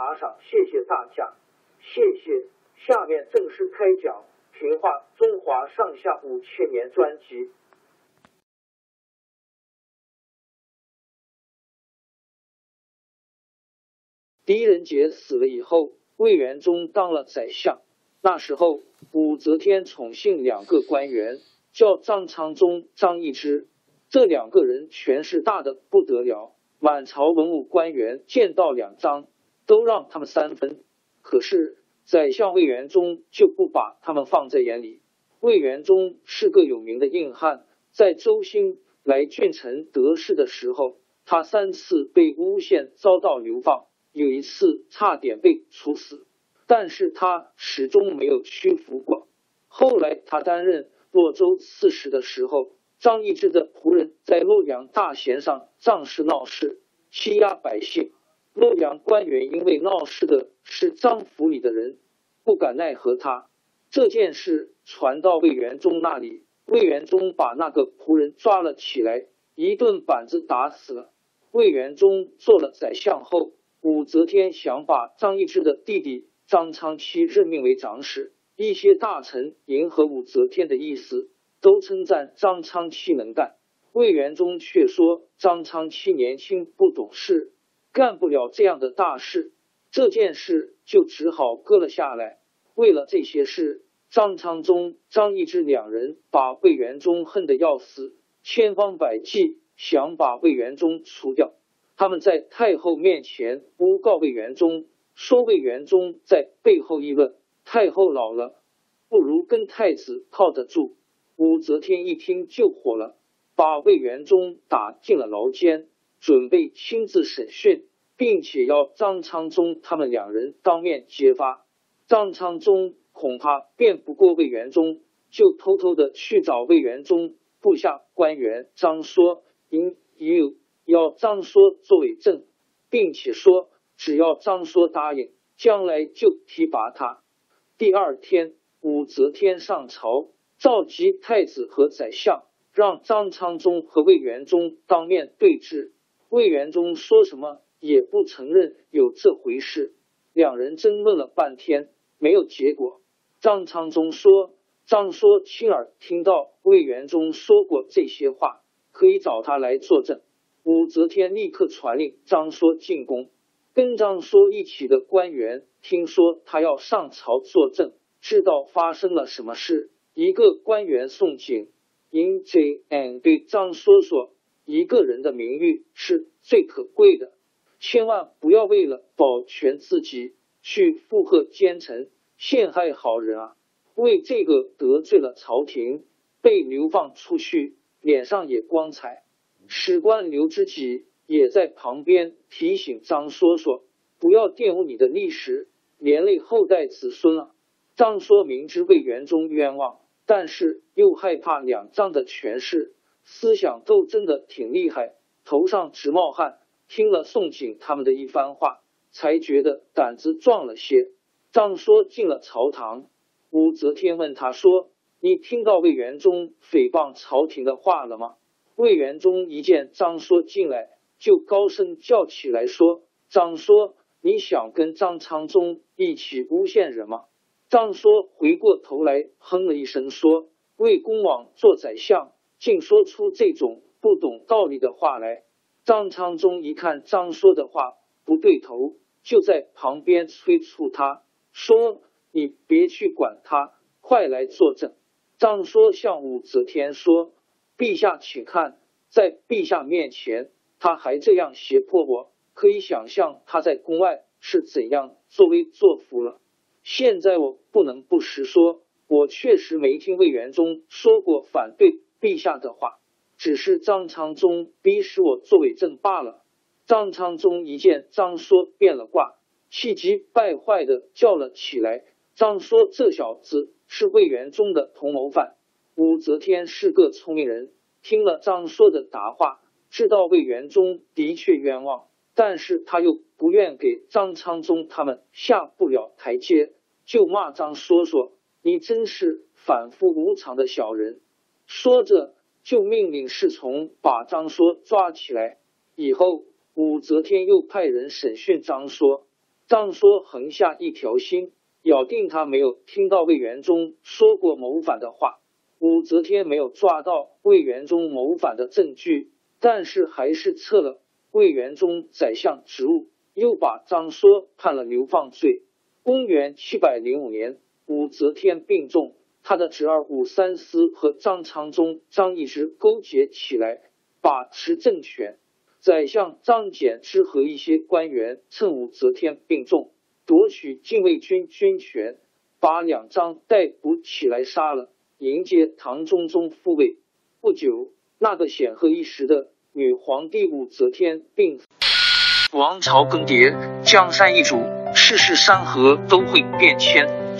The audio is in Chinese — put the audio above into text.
打赏，谢谢大家，谢谢。下面正式开讲《评话中华上下五千年》专辑。狄仁杰死了以后，魏元忠当了宰相。那时候，武则天宠幸两个官员，叫张昌宗、张易之。这两个人权势大的不得了。满朝文武官员见到两张。都让他们三分，可是宰相魏元忠就不把他们放在眼里。魏元忠是个有名的硬汉，在周兴来郡城得势的时候，他三次被诬陷遭到流放，有一次差点被处死，但是他始终没有屈服过。后来他担任洛州刺史的时候，张易之的仆人在洛阳大弦上仗势闹事，欺压百姓。洛阳官员因为闹事的是张府里的人，不敢奈何他。这件事传到魏元忠那里，魏元忠把那个仆人抓了起来，一顿板子打死了。魏元忠做了宰相后，武则天想把张易之的弟弟张昌期任命为长史。一些大臣迎合武则天的意思，都称赞张昌期能干。魏元忠却说张昌期年轻不懂事。干不了这样的大事，这件事就只好搁了下来。为了这些事，张昌宗、张易之两人把魏元忠恨得要死，千方百计想把魏元忠除掉。他们在太后面前诬告魏元忠，说魏元忠在背后议论太后老了，不如跟太子靠得住。武则天一听就火了，把魏元忠打进了牢监。准备亲自审讯，并且要张昌宗他们两人当面揭发。张昌宗恐怕辩不过魏元忠，就偷偷的去找魏元忠部下官员张说，因有要张说作为证，并且说只要张说答应，将来就提拔他。第二天，武则天上朝，召集太子和宰相，让张昌宗和魏元忠当面对质。魏元忠说什么也不承认有这回事，两人争论了半天，没有结果。张昌宗说：“张说亲耳听到魏元忠说过这些话，可以找他来作证。”武则天立刻传令张说进宫。跟张说一起的官员听说他要上朝作证，知道发生了什么事。一个官员宋景因 J N 对张说说。一个人的名誉是最可贵的，千万不要为了保全自己去附和奸臣、陷害好人啊！为这个得罪了朝廷，被流放出去，脸上也光彩。史官刘知己也在旁边提醒张说说，不要玷污你的历史，连累后代子孙啊！张说明知魏元忠冤枉，但是又害怕两丈的权势。思想斗争的挺厉害，头上直冒汗。听了宋璟他们的一番话，才觉得胆子壮了些。张说进了朝堂，武则天问他说：“你听到魏元忠诽谤朝廷的话了吗？”魏元忠一见张说进来，就高声叫起来说：“张说，你想跟张昌宗一起诬陷人吗？”张说回过头来哼了一声说：“魏公王做宰相，竟说出这种不懂道理的话来。”张昌宗一看张说的话不对头，就在旁边催促他。说：“你别去管他，快来作证。”张说向武则天说：“陛下，请看，在陛下面前，他还这样胁迫我，可以想象他在宫外是怎样作威作福了。现在我不能不实说，我确实没听魏元忠说过反对陛下的话，只是张昌宗逼使我作伪证罢了。”张昌宗一见张说变了卦。气急败坏的叫了起来。张说：“这小子是魏元忠的同谋犯。”武则天是个聪明人，听了张说的答话，知道魏元忠的确冤枉，但是他又不愿给张昌宗他们下不了台阶，就骂张说说：“你真是反复无常的小人！”说着就命令侍从把张说抓起来。以后武则天又派人审讯张说。张说横下一条心，咬定他没有听到魏元忠说过谋反的话。武则天没有抓到魏元忠谋反的证据，但是还是撤了魏元忠宰相职务，又把张说判了流放罪。公元七百零五年，武则天病重，他的侄儿武三思和张昌宗、张易之勾结起来把持政权。宰相张柬之和一些官员趁武则天病重，夺取禁卫军军权，把两张逮捕起来杀了，迎接唐中宗复位。不久，那个显赫一时的女皇帝武则天病死，王朝更迭，江山易主，世事山河都会变迁。